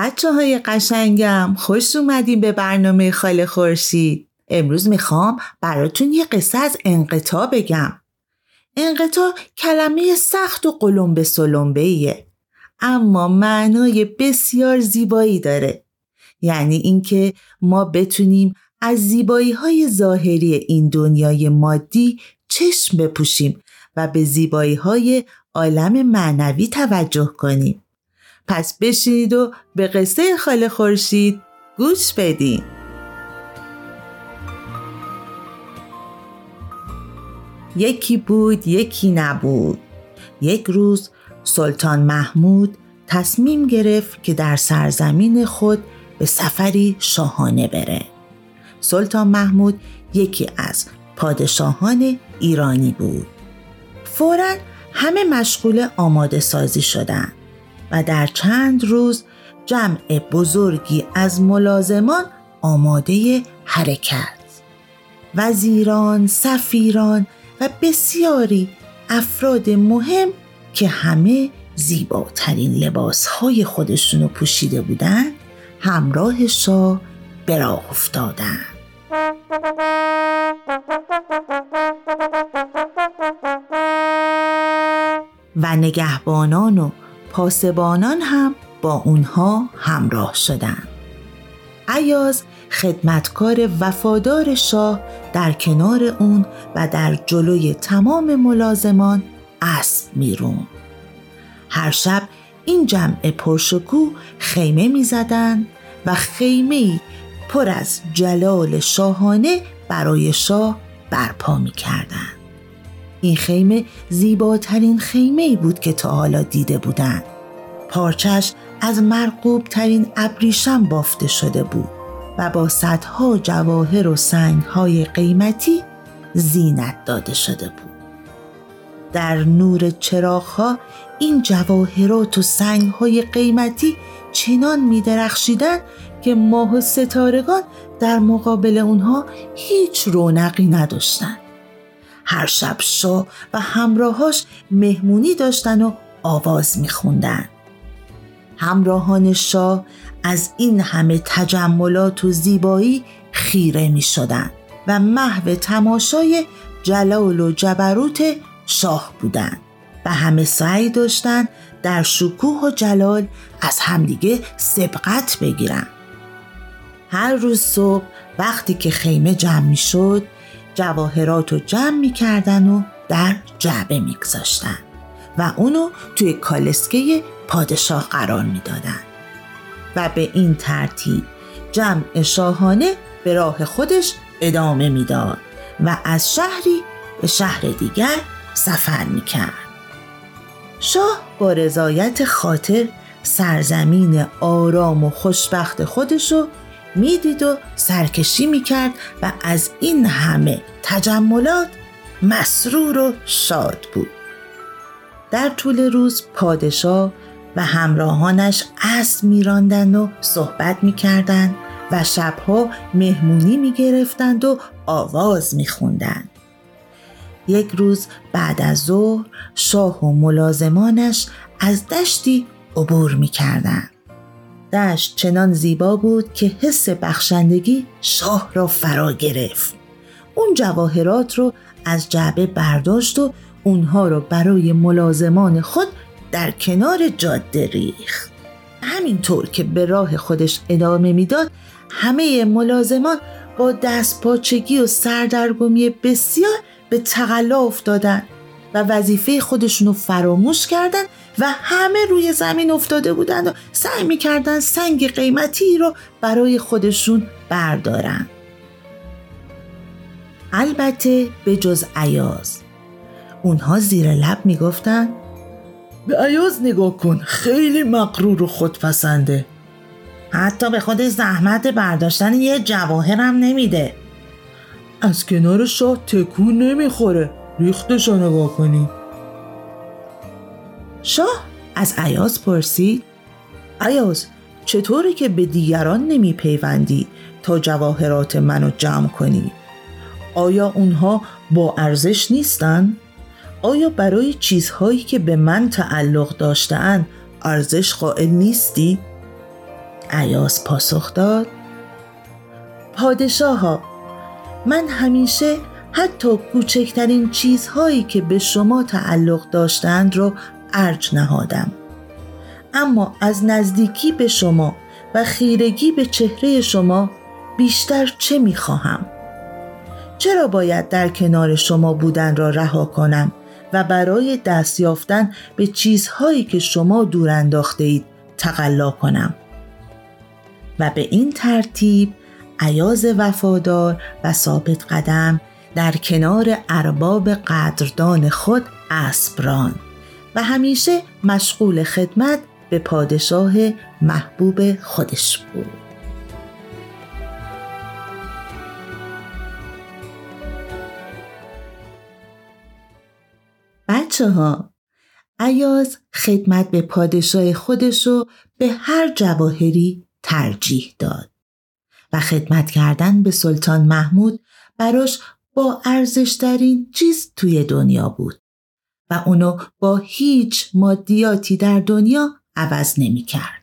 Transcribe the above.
بچه های قشنگم خوش اومدیم به برنامه خاله خورشید. امروز می‌خوام براتون یه قصه از انقطاع بگم. انقطاع کلمه سخت و قلمبه سلمبه. اما معنای بسیار زیبایی داره. یعنی اینکه ما بتونیم از زیبایی های ظاهری این دنیای مادی چشم بپوشیم و به زیبایی های عالم معنوی توجه کنیم. پس بشینید و به قصه خاله خورشید گوش بدین. یکی بود یکی نبود. یک روز سلطان محمود تصمیم گرفت که در سرزمین خود به سفری شاهانه بره. سلطان محمود یکی از پادشاهان ایرانی بود. فورا همه مشغول آماده سازی شدند و در چند روز جمع بزرگی از ملازمان آماده حرکت وزیران، سفیران و بسیاری افراد مهم که همه زیباترین لباس های خودشونو پوشیده بودند همراه شاه به راه افتادند. و نگهبانان و پاسبانان هم با اونها همراه شدند. عیاز خدمتکار وفادار شاه در کنار اون و در جلوی تمام ملازمان اسب میرون. هر شب این جمع پرشکو خیمه می‌زدند و خیمه پر از جلال شاهانه برای شاه برپا می‌کردند. این خیمه زیباترین خیمه ای بود که تا حالا دیده بودند. پارچش از مرقوب ترین ابریشم بافته شده بود و با صدها جواهر و سنگهای قیمتی زینت داده شده بود. در نور چراغها این جواهرات و سنگهای قیمتی چنان می درخشیدن که ماه و ستارگان در مقابل اونها هیچ رونقی نداشتند. هر شب شاه و همراهاش مهمونی داشتن و آواز میخوندن. همراهان شاه از این همه تجملات و زیبایی خیره می شدن و محو تماشای جلال و جبروت شاه بودند و همه سعی داشتند در شکوه و جلال از همدیگه سبقت بگیرن هر روز صبح وقتی که خیمه جمع می شد جواهرات رو جمع می‌کردن و در جعبه میگذاشتن و اونو توی کالسکه پادشاه قرار می‌دادن. و به این ترتیب جمع شاهانه به راه خودش ادامه می‌داد و از شهری به شهر دیگر سفر می‌کرد. شاه با رضایت خاطر سرزمین آرام و خوشبخت خودشو می‌دید و سرکشی می‌کرد و از این همه تجملات مسرور و شاد بود. در طول روز پادشاه و همراهانش اسب میراندند و صحبت می‌کردند و شبها مهمونی می‌گرفتند و آواز میخوندند. یک روز بعد از ظهر شاه و ملازمانش از دشتی عبور می‌کردند. دشت چنان زیبا بود که حس بخشندگی شاه را فرا گرفت. اون جواهرات رو از جعبه برداشت و اونها رو برای ملازمان خود در کنار جاده ریخت. همینطور که به راه خودش ادامه می‌داد همه ملازمان با دست پاچگی و سردرگمی بسیار به تقلا افتادن و وظیفه خودشونو فراموش کردن و همه روی زمین افتاده بودند و سعی می‌کردن سنگ قیمتی رو برای خودشون بردارن. البته به جز عیاز اونها زیر لب می‌گفتن به عیاز نگاه کن خیلی مقرور و خودپسنده. حتی به خود زحمت برداشتن یه جواهرم نمیده. از کنار شاه تکون نمی‌خوره. ریختش رو نگاه کنی شاه از عیاز پرسید عیاز چطوره که به دیگران نمی پیوندی تا جواهرات منو جمع کنی؟ آیا اونها با ارزش نیستن؟ آیا برای چیزهایی که به من تعلق داشتهاند ارزش قائل نیستی؟ عیاز پاسخ داد پادشاه ها من همیشه حتی کوچکترین چیزهایی که به شما تعلق داشتند رو ارج نهادم اما از نزدیکی به شما و خیرگی به چهره شما بیشتر چه می‌خواهم؟ چرا باید در کنار شما بودن را رها کنم و برای دست یافتن به چیزهایی که شما دور انداخته اید تقلا کنم؟ و به این ترتیب عیاز وفادار و ثابت قدم در کنار ارباب قدردان خود اسبران و همیشه مشغول خدمت به پادشاه محبوب خودش بود. بچه ها عیاز خدمت به پادشاه خودشو به هر جواهری ترجیح داد و خدمت کردن به سلطان محمود براش با ارزشترین چیز توی دنیا بود. و اونو با هیچ مادیاتی در دنیا عوض نمی کرد.